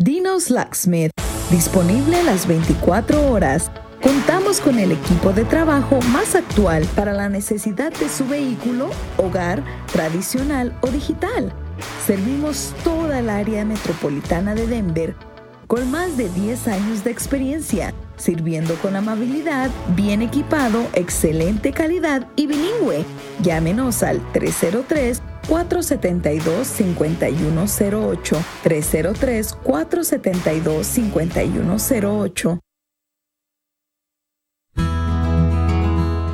Dinos Locksmith, disponible las 24 horas. Contamos con el equipo de trabajo más actual para la necesidad de su vehículo, hogar, tradicional o digital. Servimos toda el área metropolitana de Denver con más de 10 años de experiencia, sirviendo con amabilidad, bien equipado, excelente calidad y bilingüe. Llámenos al 303 472-5108. 303-472-5108.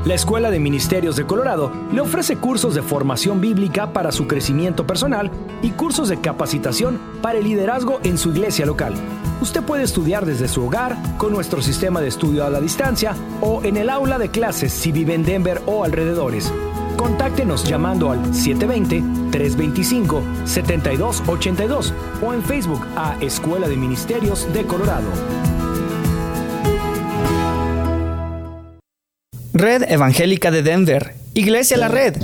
La Escuela de Ministerios de Colorado le ofrece cursos de formación bíblica para su crecimiento personal y cursos de capacitación para el liderazgo en su iglesia local. Usted puede estudiar desde su hogar, con nuestro sistema de estudio a la distancia o en el aula de clases si vive en Denver o alrededores. Contáctenos llamando al 720-325-7282 o en Facebook a Escuela de Ministerios de Colorado. Red Evangélica de Denver, Iglesia La Red.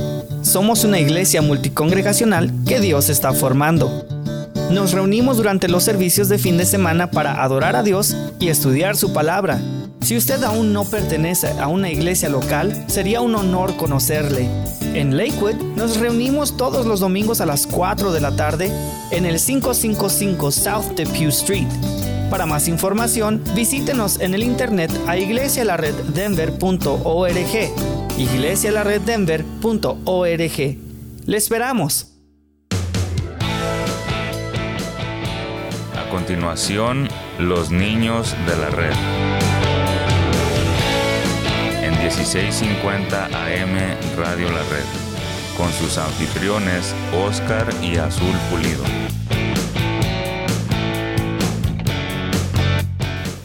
Somos una iglesia multicongregacional que Dios está formando. Nos reunimos durante los servicios de fin de semana para adorar a Dios y estudiar su palabra. Si usted aún no pertenece a una iglesia local, sería un honor conocerle. En Lakewood nos reunimos todos los domingos a las 4 de la tarde en el 555 South Depew Street. Para más información, visítenos en el internet a iglesialareddenver.org. iglesialareddenver.org. Le esperamos. Continuación, los niños de la red. 1650 AM Radio La Red, con sus anfitriones Oscar y Azul Pulido.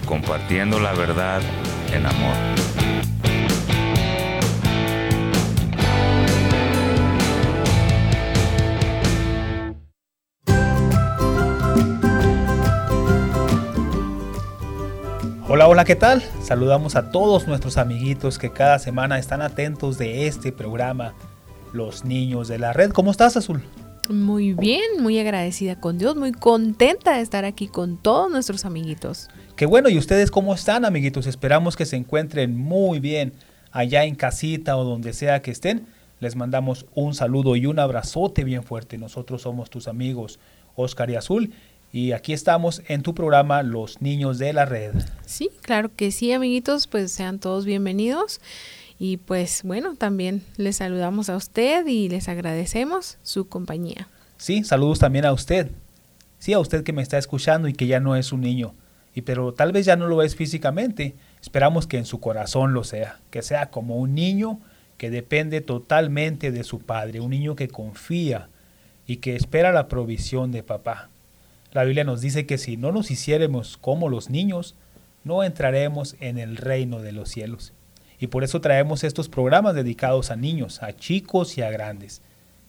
Compartiendo la verdad en amor. Hola, hola, ¿qué tal? Saludamos a todos nuestros amiguitos que cada semana están atentos de este programa, Los Niños de la Red. ¿Cómo estás, Azul? Muy bien, muy agradecida con Dios, muy contenta de estar aquí con todos nuestros amiguitos. Qué bueno, ¿y ustedes cómo están, amiguitos? Esperamos que se encuentren muy bien allá en casita o donde sea que estén. Les mandamos un saludo y un abrazote bien fuerte. Nosotros somos tus amigos Oscar y Azul y aquí estamos en tu programa Los Niños de la Red. Sí, claro que sí, amiguitos, pues sean todos bienvenidos. Y pues bueno, también les saludamos a usted y les agradecemos su compañía. Sí, saludos también a usted. Sí, a usted que me está escuchando y que ya no es un niño. Y pero tal vez ya no lo es físicamente. Esperamos que en su corazón lo sea, que sea como un niño que depende totalmente de su padre, un niño que confía y que espera la provisión de papá. La Biblia nos dice que si no nos hiciéramos como los niños, no entraremos en el reino de los cielos. Y por eso traemos estos programas dedicados a niños, a chicos y a grandes.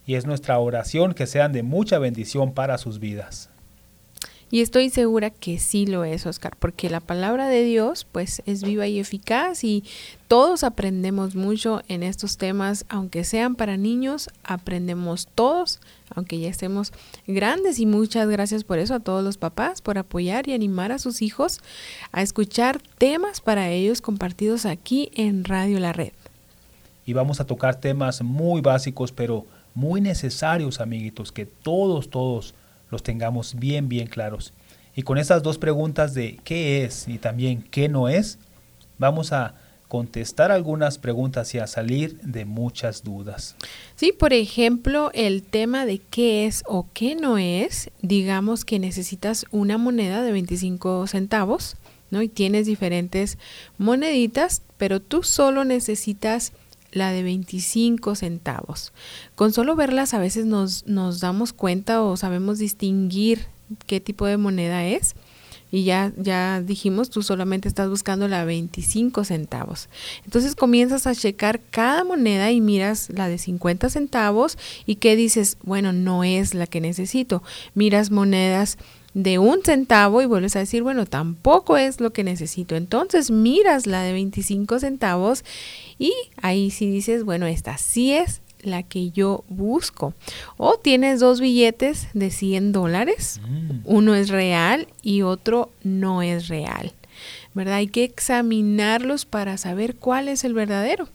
Y es nuestra oración que sean de mucha bendición para sus vidas. Y estoy segura que sí lo es, Oscar, porque la palabra de Dios pues es viva y eficaz y todos aprendemos mucho en estos temas, aunque sean para niños, aprendemos todos, aunque ya estemos grandes y muchas gracias por eso a todos los papás, por apoyar y animar a sus hijos a escuchar temas para ellos compartidos aquí en Radio La Red. Y vamos a tocar temas muy básicos, pero muy necesarios, amiguitos, que todos, todos los tengamos bien, bien claros. Y con estas dos preguntas de qué es y también qué no es, vamos a contestar algunas preguntas y a salir de muchas dudas. Sí, por ejemplo, el tema de qué es o qué no es, digamos que necesitas una moneda de 25 centavos, ¿no? Y tienes diferentes moneditas, pero tú solo necesitas la de 25 centavos. Con solo verlas a veces nos, nos damos cuenta o sabemos distinguir qué tipo de moneda es. Y ya, ya dijimos, tú solamente estás buscando la 25 centavos. Entonces comienzas a checar cada moneda y miras la de 50 centavos y qué dices, bueno, no es la que necesito. Miras monedas de un centavo y vuelves a decir, bueno, tampoco es lo que necesito. Entonces miras la de 25 centavos y ahí sí dices, bueno, esta sí es la que yo busco. O tienes dos billetes de 100 dólares, mm. uno es real y otro no es real. ¿Verdad? Hay que examinarlos para saber cuál es el verdadero.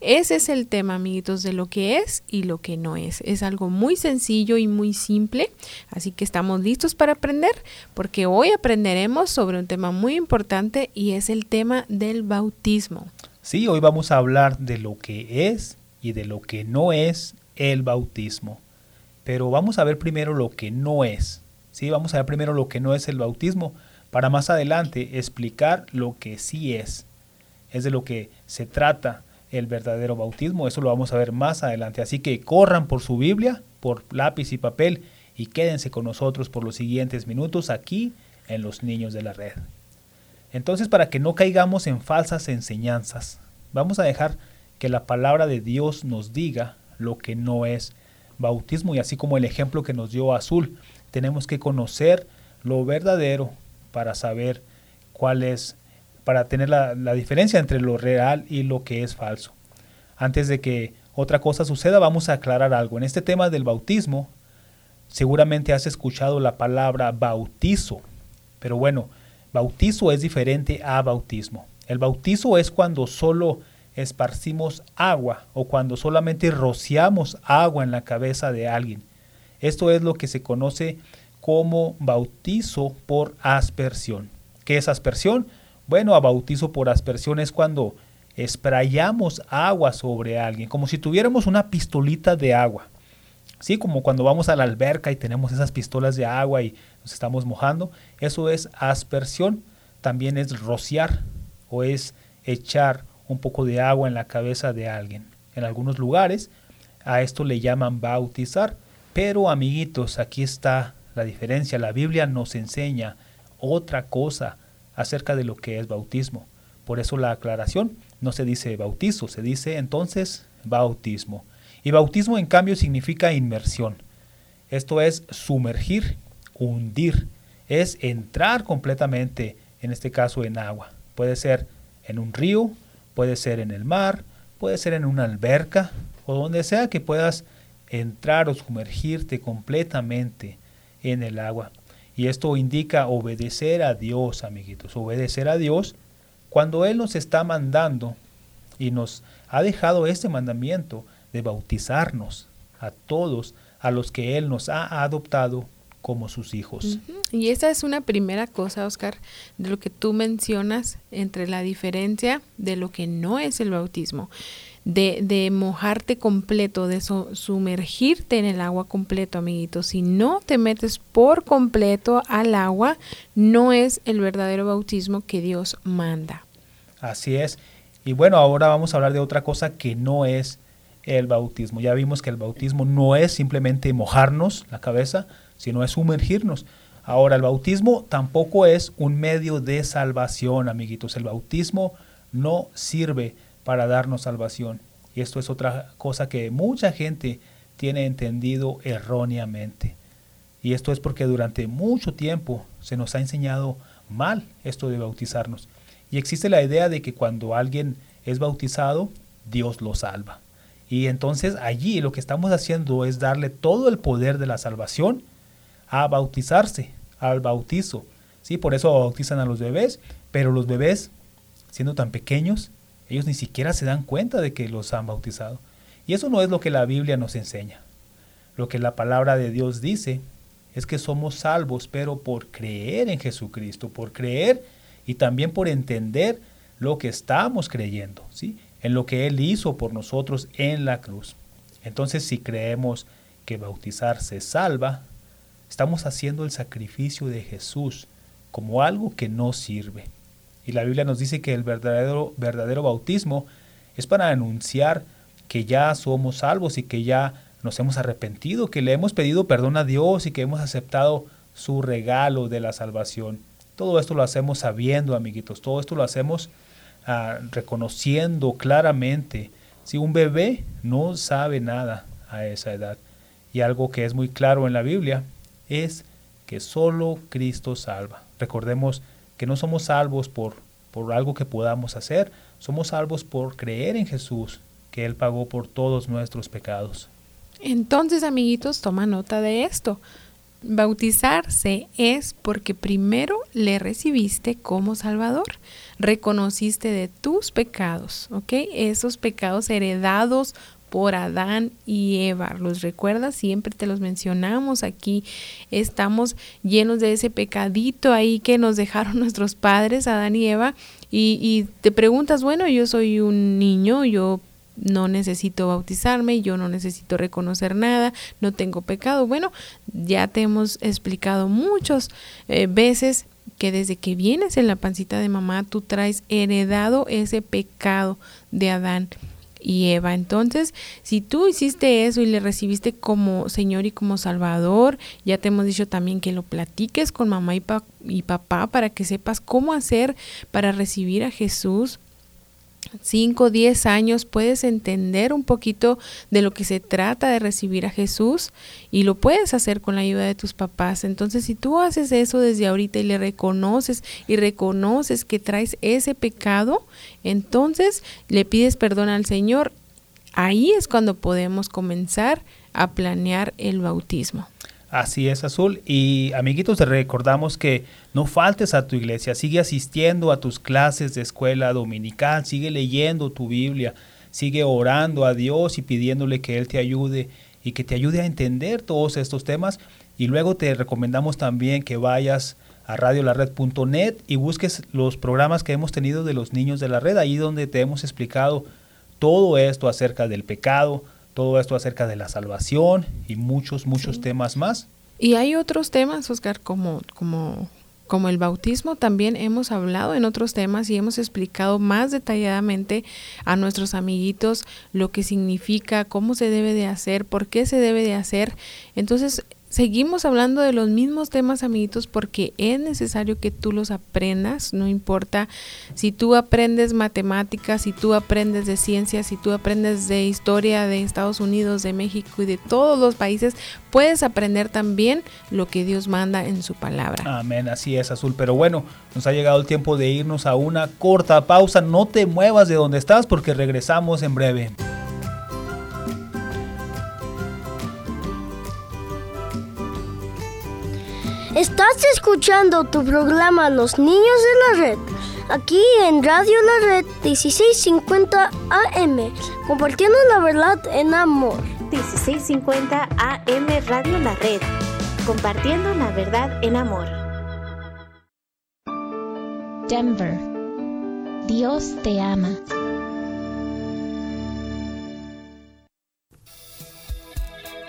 Ese es el tema, amiguitos, de lo que es y lo que no es. Es algo muy sencillo y muy simple, así que estamos listos para aprender, porque hoy aprenderemos sobre un tema muy importante y es el tema del bautismo. Sí, hoy vamos a hablar de lo que es y de lo que no es el bautismo. Pero vamos a ver primero lo que no es. Sí, vamos a ver primero lo que no es el bautismo para más adelante explicar lo que sí es. Es de lo que se trata el verdadero bautismo. Eso lo vamos a ver más adelante. Así que corran por su Biblia, por lápiz y papel y quédense con nosotros por los siguientes minutos aquí en Los Niños de la Red. Entonces, para que no caigamos en falsas enseñanzas, vamos a dejar que la palabra de Dios nos diga lo que no es bautismo y así como el ejemplo que nos dio Azul, tenemos que conocer lo verdadero para saber cuál es, para tener la, diferencia entre lo real y lo que es falso. Antes de que otra cosa suceda, vamos a aclarar algo. En este tema del bautismo, seguramente has escuchado la palabra bautizo, pero bueno, Bautizo es diferente a bautismo. El bautizo es cuando solo esparcimos agua o cuando solamente rociamos agua en la cabeza de alguien. Esto es lo que se conoce como bautizo por aspersión. ¿Qué es aspersión? Bueno, a bautizo por aspersión es cuando esprayamos agua sobre alguien, como si tuviéramos una pistolita de agua. Sí, como cuando vamos a la alberca y tenemos esas pistolas de agua y nos estamos mojando. Eso es aspersión. También es rociar o es echar un poco de agua en la cabeza de alguien. En algunos lugares a esto le llaman bautizar. Pero amiguitos, aquí está la diferencia. La Biblia nos enseña otra cosa acerca de lo que es bautismo. Por eso la aclaración no se dice bautizo, se dice entonces bautismo. Y bautismo en cambio significa inmersión. Esto es sumergir, hundir, es entrar completamente, en este caso en agua. Puede ser en un río, puede ser en el mar, puede ser en una alberca o donde sea que puedas entrar o sumergirte completamente en el agua. Y esto indica obedecer a Dios, amiguitos, obedecer a Dios cuando Él nos está mandando y nos ha dejado este mandamiento de bautizarnos a todos a los que Él nos ha adoptado como sus hijos. Y esa es una primera cosa, Oscar, de lo que tú mencionas entre la diferencia de lo que no es el bautismo, de, de mojarte completo, de sumergirte en el agua completo, amiguito. Si no te metes por completo al agua, no es el verdadero bautismo que Dios manda. Así es. Y bueno, ahora vamos a hablar de otra cosa que no es el bautismo. Ya vimos que el bautismo no es simplemente mojarnos la cabeza, sino es sumergirnos. Ahora, el bautismo tampoco es un medio de salvación, amiguitos. El bautismo no sirve para darnos salvación. Y esto es otra cosa que mucha gente tiene entendido erróneamente. Y esto es porque durante mucho tiempo se nos ha enseñado mal esto de bautizarnos. Y existe la idea de que cuando alguien es bautizado, Dios lo salva. Y entonces allí lo que estamos haciendo es darle todo el poder de la salvación a bautizarse, al bautizo. ¿Sí? Por eso bautizan a los bebés, pero los bebés, siendo tan pequeños, ellos ni siquiera se dan cuenta de que los han bautizado. Y eso no es lo que la Biblia nos enseña. Lo que la palabra de Dios dice es que somos salvos, pero por creer en Jesucristo, por creer y también por entender lo que estamos creyendo, ¿sí? en lo que Él hizo por nosotros en la cruz. Entonces, si creemos que bautizarse salva, estamos haciendo el sacrificio de Jesús como algo que no sirve. Y la Biblia nos dice que el verdadero, verdadero bautismo es para anunciar que ya somos salvos y que ya nos hemos arrepentido, que le hemos pedido perdón a Dios y que hemos aceptado su regalo de la salvación. Todo esto lo hacemos sabiendo, amiguitos, todo esto lo hacemos Ah, reconociendo claramente si un bebé no sabe nada a esa edad. Y algo que es muy claro en la Biblia es que solo Cristo salva. Recordemos que no somos salvos por, por algo que podamos hacer, somos salvos por creer en Jesús, que Él pagó por todos nuestros pecados. Entonces, amiguitos, toma nota de esto. Bautizarse es porque primero le recibiste como Salvador, reconociste de tus pecados, ¿ok? Esos pecados heredados por Adán y Eva. ¿Los recuerdas? Siempre te los mencionamos aquí. Estamos llenos de ese pecadito ahí que nos dejaron nuestros padres, Adán y Eva. Y, te preguntas, bueno, yo soy un niño, yo no necesito bautizarme, yo no necesito reconocer nada, no tengo pecado. Bueno, ya te hemos explicado muchas eh, veces que desde que vienes en la pancita de mamá tú traes heredado ese pecado de Adán y Eva. Entonces, si tú hiciste eso y le recibiste como Señor y como Salvador, ya te hemos dicho también que lo platiques con mamá y, y papá para que sepas cómo hacer para recibir a Jesús 5, 10 años puedes entender un poquito de lo que se trata de recibir a Jesús y lo puedes hacer con la ayuda de tus papás. Entonces, si tú haces eso desde ahorita y le reconoces y reconoces que traes ese pecado, entonces le pides perdón al Señor. Ahí es cuando podemos comenzar a planear el bautismo. Así es, Azul. Y amiguitos, te recordamos que no faltes a tu iglesia, sigue asistiendo a tus clases de escuela dominical, sigue leyendo tu Biblia, sigue orando a Dios y pidiéndole que Él te ayude y que te ayude a entender todos estos temas. Y luego te recomendamos también que vayas a radiolared.net y busques los programas que hemos tenido de los niños de la red, ahí donde te hemos explicado todo esto acerca del pecado, todo esto acerca de la salvación y muchos, muchos temas más. Y hay otros temas, Oscar, como, como, como el bautismo, también hemos hablado en otros temas y hemos explicado más detalladamente a nuestros amiguitos lo que significa, cómo se debe de hacer, por qué se debe de hacer. Entonces, seguimos hablando de los mismos temas, amiguitos, porque es necesario que tú los aprendas, no importa si tú aprendes matemáticas, si tú aprendes de ciencias, si tú aprendes de historia de Estados Unidos, de México y de todos los países, puedes aprender también lo que Dios manda en su palabra. Amén, así es, Azul. Pero bueno, nos ha llegado el tiempo de irnos a una corta pausa. No te muevas de donde estás porque regresamos en breve. Estás escuchando tu programa Los Niños de la Red, aquí en Radio La Red 1650 AM, compartiendo la verdad en amor. 1650 AM Radio La Red, compartiendo la verdad en amor. Denver, Dios te ama.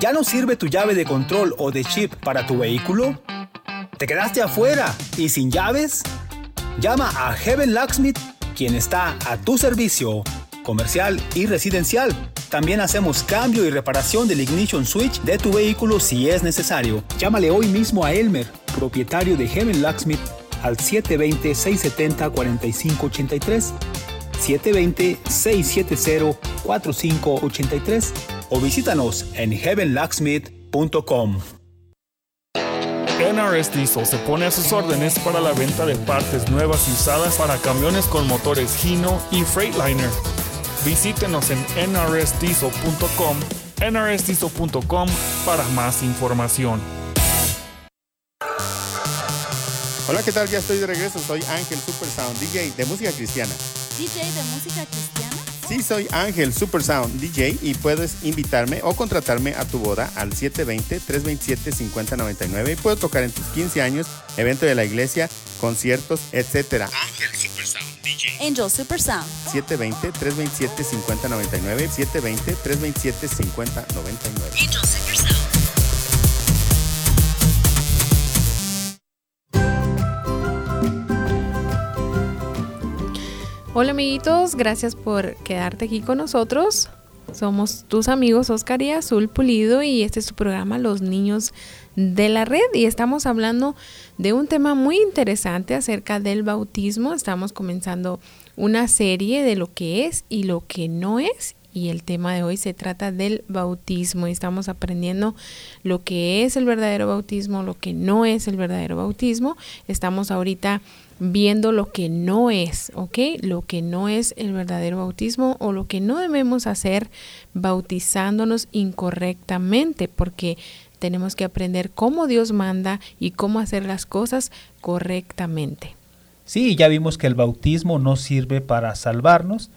¿Ya no sirve tu llave de control o de chip para tu vehículo? ¿Te quedaste afuera y sin llaves? Llama a Heaven Locksmith, quien está a tu servicio, comercial y residencial. También hacemos cambio y reparación del ignition switch de tu vehículo si es necesario. Llámale hoy mismo a Elmer, propietario de Heaven Locksmith, al 720-670-4583 720-670-4583 o visítanos en heavenlocksmith.com. NRS Diesel se pone a sus órdenes para la venta de partes nuevas y usadas para camiones con motores Hino y Freightliner. Visítenos en nrsdiesel.com, nrsdiesel.com para más información. Hola, ¿qué tal? Ya estoy de regreso. Soy Ángel Super Sound, DJ de música cristiana. DJ de música cristiana. Sí, soy Ángel Super Sound DJ y puedes invitarme o contratarme a tu boda al 720-327-5099 y puedo tocar en tus 15 años, evento de la iglesia, conciertos, etc. Ángel Super Sound DJ. Angel Super Sound. 720-327-5099. 720-327-5099. Angel Super Sound. Hola amiguitos, gracias por quedarte aquí con nosotros. Somos tus amigos Oscar y Azul Pulido y este es su programa Los Niños de la Red y estamos hablando de un tema muy interesante acerca del bautismo. Estamos comenzando una serie de lo que es y lo que no es y el tema de hoy se trata del bautismo estamos aprendiendo lo que es el verdadero bautismo, lo que no es el verdadero bautismo. Estamos ahorita viendo lo que no es, ¿ok? Lo que no es el verdadero bautismo o lo que no debemos hacer bautizándonos incorrectamente, porque tenemos que aprender cómo Dios manda y cómo hacer las cosas correctamente. Sí, ya vimos que el bautismo no sirve para salvarnos.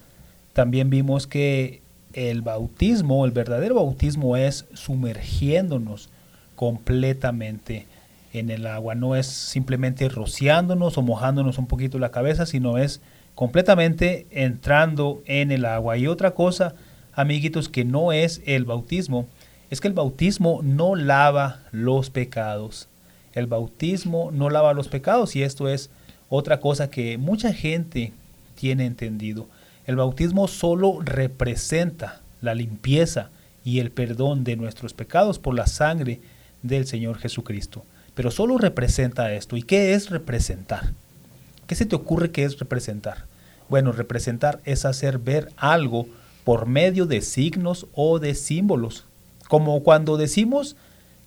También vimos que el bautismo, el verdadero bautismo es sumergiéndonos completamente en el agua. No es simplemente rociándonos o mojándonos un poquito la cabeza, sino es completamente entrando en el agua. Y otra cosa, amiguitos, que no es el bautismo, es que el bautismo no lava los pecados. El bautismo no lava los pecados y esto es otra cosa que mucha gente tiene entendido. El bautismo solo representa la limpieza y el perdón de nuestros pecados por la sangre del Señor Jesucristo pero solo representa esto. ¿Y qué es representar? ¿Qué se te ocurre que es representar? Bueno, representar es hacer ver algo por medio de signos o de símbolos, como cuando decimos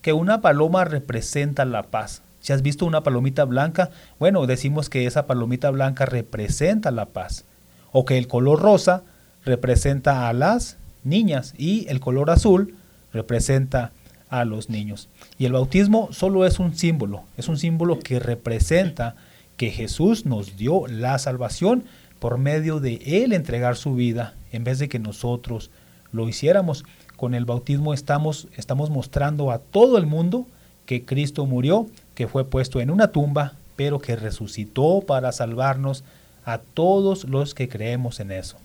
que una paloma representa la paz. Si has visto una palomita blanca, bueno, decimos que esa palomita blanca representa la paz. O que el color rosa representa a las niñas y el color azul representa a los niños. Y el bautismo solo es un símbolo, es un símbolo que representa que Jesús nos dio la salvación por medio de Él entregar su vida en vez de que nosotros lo hiciéramos. Con el bautismo estamos, estamos mostrando a todo el mundo que Cristo murió, que fue puesto en una tumba, pero que resucitó para salvarnos a todos los que creemos en eso.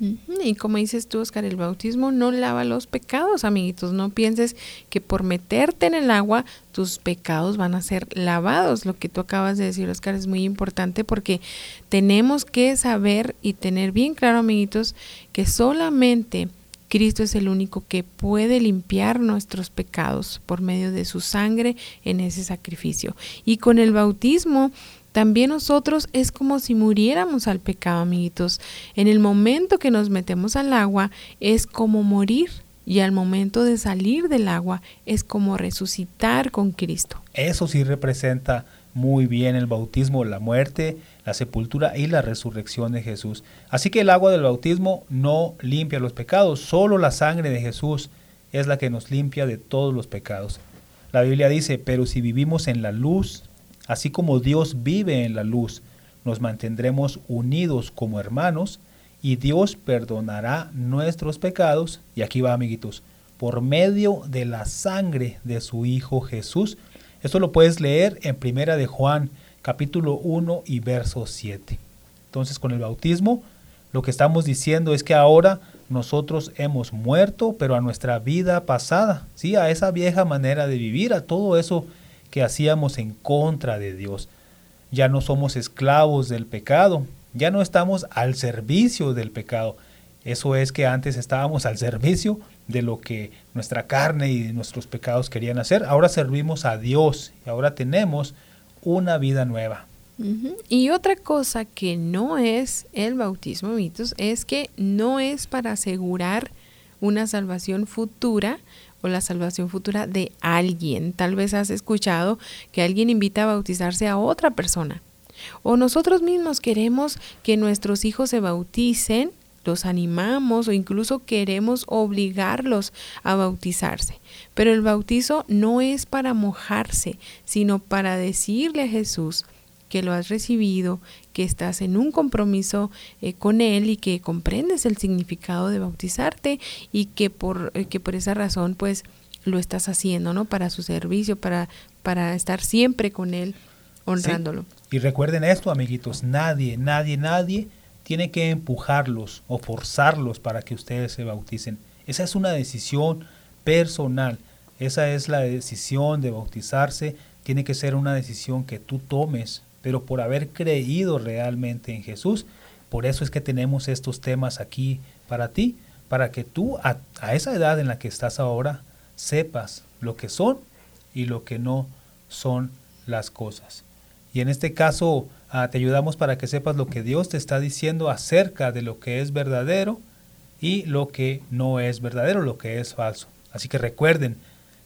Y como dices tú, Oscar, el bautismo no lava los pecados, amiguitos. No pienses que por meterte en el agua tus pecados van a ser lavados. Lo que tú acabas de decir, Oscar, es muy importante porque tenemos que saber y tener bien claro, amiguitos, que solamente Cristo es el único que puede limpiar nuestros pecados por medio de su sangre en ese sacrificio. Y con el bautismo también nosotros es como si muriéramos al pecado, amiguitos. En el momento que nos metemos al agua es como morir y al momento de salir del agua es como resucitar con Cristo. Eso sí representa muy bien el bautismo, la muerte, la sepultura y la resurrección de Jesús. Así que el agua del bautismo no limpia los pecados, solo la sangre de Jesús es la que nos limpia de todos los pecados. La Biblia dice, pero si vivimos en la luz, Así como Dios vive en la luz, nos mantendremos unidos como hermanos y Dios perdonará nuestros pecados, y aquí va amiguitos, por medio de la sangre de su Hijo Jesús. Esto lo puedes leer en Primera de Juan, capítulo 1 y verso 7. Entonces con el bautismo, lo que estamos diciendo es que ahora nosotros hemos muerto, pero a nuestra vida pasada, ¿sí? a esa vieja manera de vivir, a todo eso que hacíamos en contra de Dios. Ya no somos esclavos del pecado, ya no estamos al servicio del pecado. Eso es que antes estábamos al servicio de lo que nuestra carne y nuestros pecados querían hacer. Ahora servimos a Dios y ahora tenemos una vida nueva. Y otra cosa que no es el bautismo, mitos, es que no es para asegurar una salvación futura o la salvación futura de alguien. Tal vez has escuchado que alguien invita a bautizarse a otra persona. O nosotros mismos queremos que nuestros hijos se bauticen, los animamos o incluso queremos obligarlos a bautizarse. Pero el bautizo no es para mojarse, sino para decirle a Jesús, que lo has recibido, que estás en un compromiso eh, con Él y que comprendes el significado de bautizarte y que por, eh, que por esa razón pues lo estás haciendo, ¿no? Para su servicio, para, para estar siempre con Él, honrándolo. Y recuerden esto, amiguitos, nadie, nadie, nadie tiene que empujarlos o forzarlos para que ustedes se bauticen. Esa es una decisión personal. Esa es la decisión de bautizarse. Tiene que ser una decisión que tú tomes pero por haber creído realmente en Jesús. Por eso es que tenemos estos temas aquí para ti, para que tú a, esa edad en la que estás ahora sepas lo que son y lo que no son las cosas. Y en este caso ah, te ayudamos para que sepas lo que Dios te está diciendo acerca de lo que es verdadero y lo que no es verdadero, lo que es falso. Así que recuerden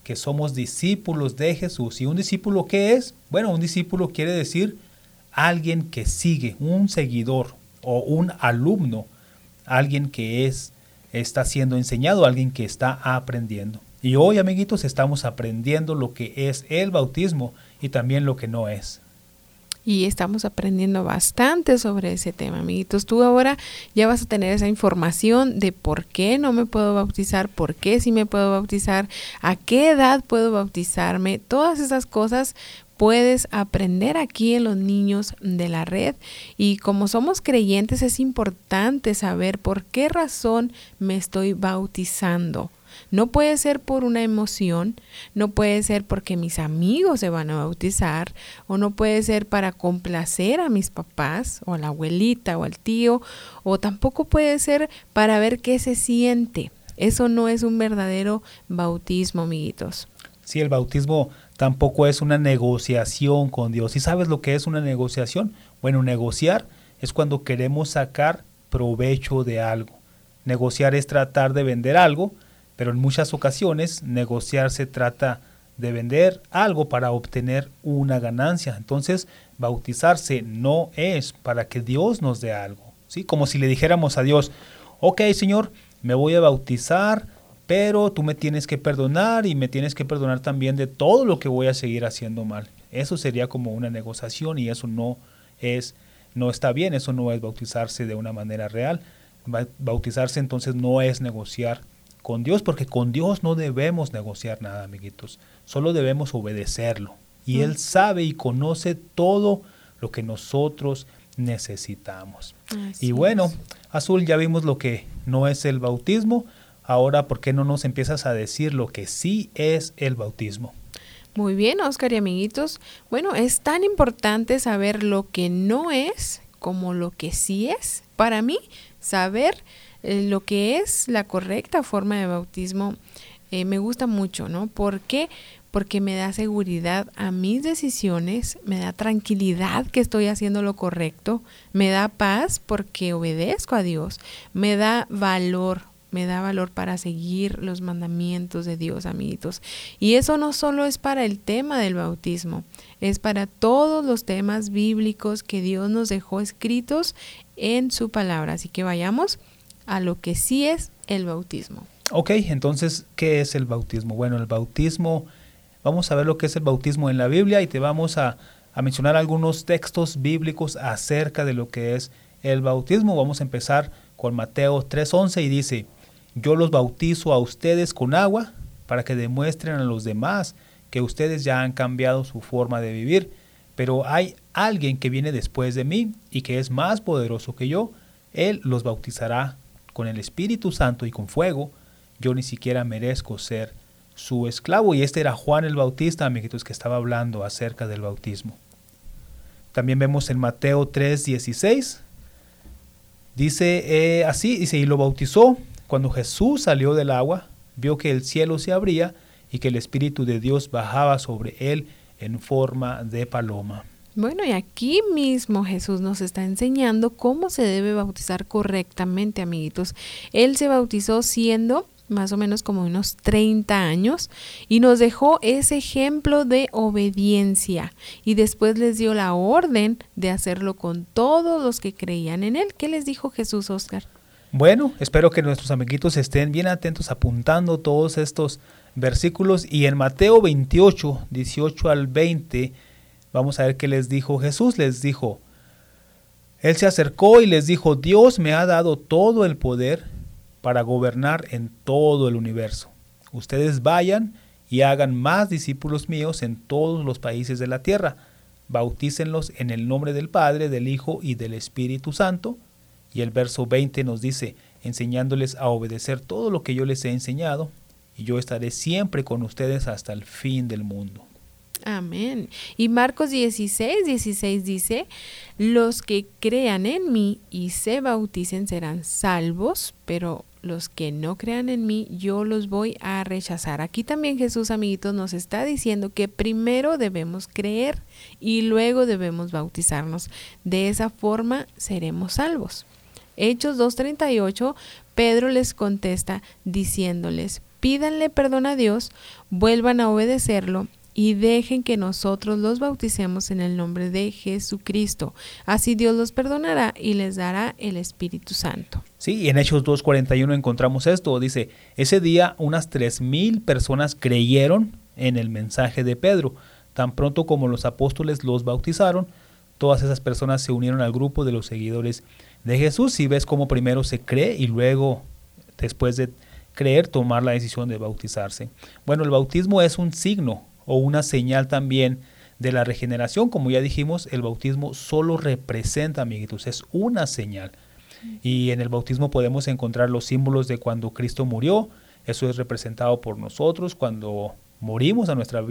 que somos discípulos de Jesús. ¿Y un discípulo qué es? Bueno, un discípulo quiere decir alguien que sigue, un seguidor o un alumno, alguien que es está siendo enseñado, alguien que está aprendiendo. Y hoy, amiguitos, estamos aprendiendo lo que es el bautismo y también lo que no es. Y estamos aprendiendo bastante sobre ese tema, amiguitos. Tú ahora ya vas a tener esa información de por qué no me puedo bautizar, por qué sí me puedo bautizar, a qué edad puedo bautizarme. Todas esas cosas puedes aprender aquí en los niños de la red y como somos creyentes es importante saber por qué razón me estoy bautizando. No puede ser por una emoción, no puede ser porque mis amigos se van a bautizar, o no puede ser para complacer a mis papás, o a la abuelita, o al tío, o tampoco puede ser para ver qué se siente. Eso no es un verdadero bautismo, amiguitos. Sí, el bautismo tampoco es una negociación con Dios. ¿Y sabes lo que es una negociación? Bueno, negociar es cuando queremos sacar provecho de algo. Negociar es tratar de vender algo, pero en muchas ocasiones negociar se trata de vender algo para obtener una ganancia. Entonces, bautizarse no es para que Dios nos dé algo. ¿sí? Como si le dijéramos a Dios, ok Señor, me voy a bautizar pero tú me tienes que perdonar y me tienes que perdonar también de todo lo que voy a seguir haciendo mal. Eso sería como una negociación y eso no es no está bien, eso no es bautizarse de una manera real. Bautizarse entonces no es negociar con Dios, porque con Dios no debemos negociar nada, amiguitos. Solo debemos obedecerlo. Y Él sabe y conoce todo lo que nosotros necesitamos. Así y bueno, es. Azul, ya vimos lo que no es el bautismo. Ahora, ¿por qué no nos empiezas a decir lo que sí es el bautismo? Muy bien, Oscar y amiguitos. Bueno, es tan importante saber lo que no es como lo que sí es. Para mí, saber eh, lo que es la correcta forma de bautismo eh, me gusta mucho, ¿no? ¿Por qué? Porque me da seguridad a mis decisiones, me da tranquilidad que estoy haciendo lo correcto, me da paz porque obedezco a Dios, me da valor me da valor para seguir los mandamientos de Dios, amiguitos. Y eso no solo es para el tema del bautismo, es para todos los temas bíblicos que Dios nos dejó escritos en su palabra. Así que vayamos a lo que sí es el bautismo. Ok, entonces, ¿qué es el bautismo? Bueno, el bautismo, vamos a ver lo que es el bautismo en la Biblia y te vamos a, a mencionar algunos textos bíblicos acerca de lo que es el bautismo. Vamos a empezar con Mateo 3.11 y dice, yo los bautizo a ustedes con agua para que demuestren a los demás que ustedes ya han cambiado su forma de vivir, pero hay alguien que viene después de mí y que es más poderoso que yo, él los bautizará con el Espíritu Santo y con fuego, yo ni siquiera merezco ser su esclavo. Y este era Juan el Bautista, amiguitos, que estaba hablando acerca del bautismo. También vemos en Mateo 3:16, dice eh, así, dice, y lo bautizó cuando Jesús salió del agua, vio que el cielo se abría y que el Espíritu de Dios bajaba sobre él en forma de paloma. Bueno, y aquí mismo Jesús nos está enseñando cómo se debe bautizar correctamente, amiguitos. Él se bautizó siendo más o menos como unos 30 años y nos dejó ese ejemplo de obediencia y después les dio la orden de hacerlo con todos los que creían en él. ¿Qué les dijo Jesús, Oscar? Bueno, espero que nuestros amiguitos estén bien atentos apuntando todos estos versículos y en Mateo 28, 18 al 20, vamos a ver qué les dijo Jesús. Les dijo, Él se acercó y les dijo, Dios me ha dado todo el poder para gobernar en todo el universo. Ustedes vayan y hagan más discípulos míos en todos los países de la tierra. Bautícenlos en el nombre del Padre, del Hijo y del Espíritu Santo y el verso 20 nos dice, enseñándoles a obedecer todo lo que yo les he enseñado, y yo estaré siempre con ustedes hasta el fin del mundo. Amén. Y Marcos 16, 16 dice, los que crean en mí y se bauticen serán salvos, pero los que no crean en mí, yo los voy a rechazar. Aquí también Jesús, amiguitos, nos está diciendo que primero debemos creer y luego debemos bautizarnos. De esa forma seremos salvos. Hechos 2.38, Pedro les contesta diciéndoles, pídanle perdón a Dios, vuelvan a obedecerlo y dejen que nosotros los bauticemos en el nombre de Jesucristo. Así Dios los perdonará y les dará el Espíritu Santo. Sí, y en Hechos 2.41 encontramos esto. Dice, ese día unas 3.000 personas creyeron en el mensaje de Pedro. Tan pronto como los apóstoles los bautizaron, todas esas personas se unieron al grupo de los seguidores de Jesús si ves cómo primero se cree y luego, después de creer, tomar la decisión de bautizarse. Bueno, el bautismo es un signo o una señal también de la regeneración. Como ya dijimos, el bautismo solo representa, amiguitos, es una señal. Y en el bautismo podemos encontrar los símbolos de cuando Cristo murió. Eso es representado por nosotros cuando morimos a nuestra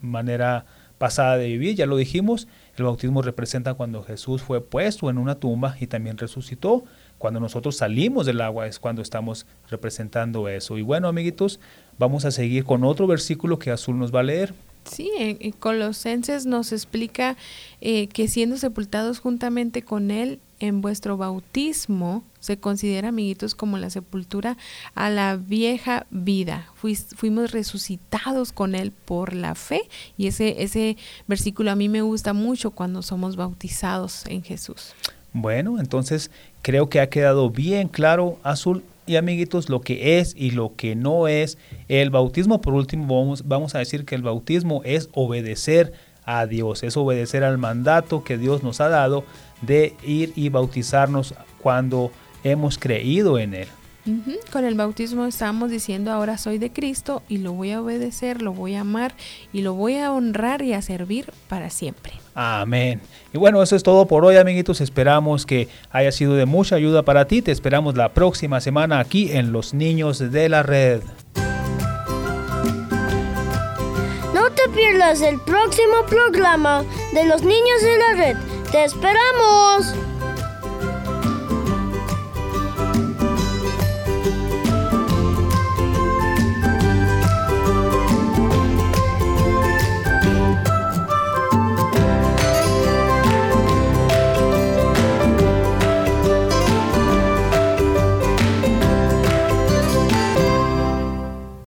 manera pasada de vivir, ya lo dijimos, el bautismo representa cuando Jesús fue puesto en una tumba y también resucitó. Cuando nosotros salimos del agua es cuando estamos representando eso. Y bueno, amiguitos, vamos a seguir con otro versículo que Azul nos va a leer. Sí, en Colosenses nos explica eh, que siendo sepultados juntamente con Él en vuestro bautismo, se considera, amiguitos, como la sepultura a la vieja vida. fuimos resucitados con Él por la fe y ese, ese versículo a mí me gusta mucho cuando somos bautizados en Jesús. Bueno, entonces creo que ha quedado bien claro, Azul, y amiguitos lo que es y lo que no es el bautismo. Por último, vamos, vamos a decir que el bautismo es obedecer a Dios, es obedecer al mandato que Dios nos ha dado de ir y bautizarnos cuando hemos creído en Él. Con el bautismo estamos diciendo ahora soy de Cristo y lo voy a obedecer, lo voy a amar y lo voy a honrar y a servir para siempre. Amén. Y bueno, eso es todo por hoy, amiguitos. Esperamos que haya sido de mucha ayuda para ti. Te esperamos la próxima semana aquí en Los Niños de la Red. No te pierdas el próximo programa de los niños de la red. ¡Te esperamos!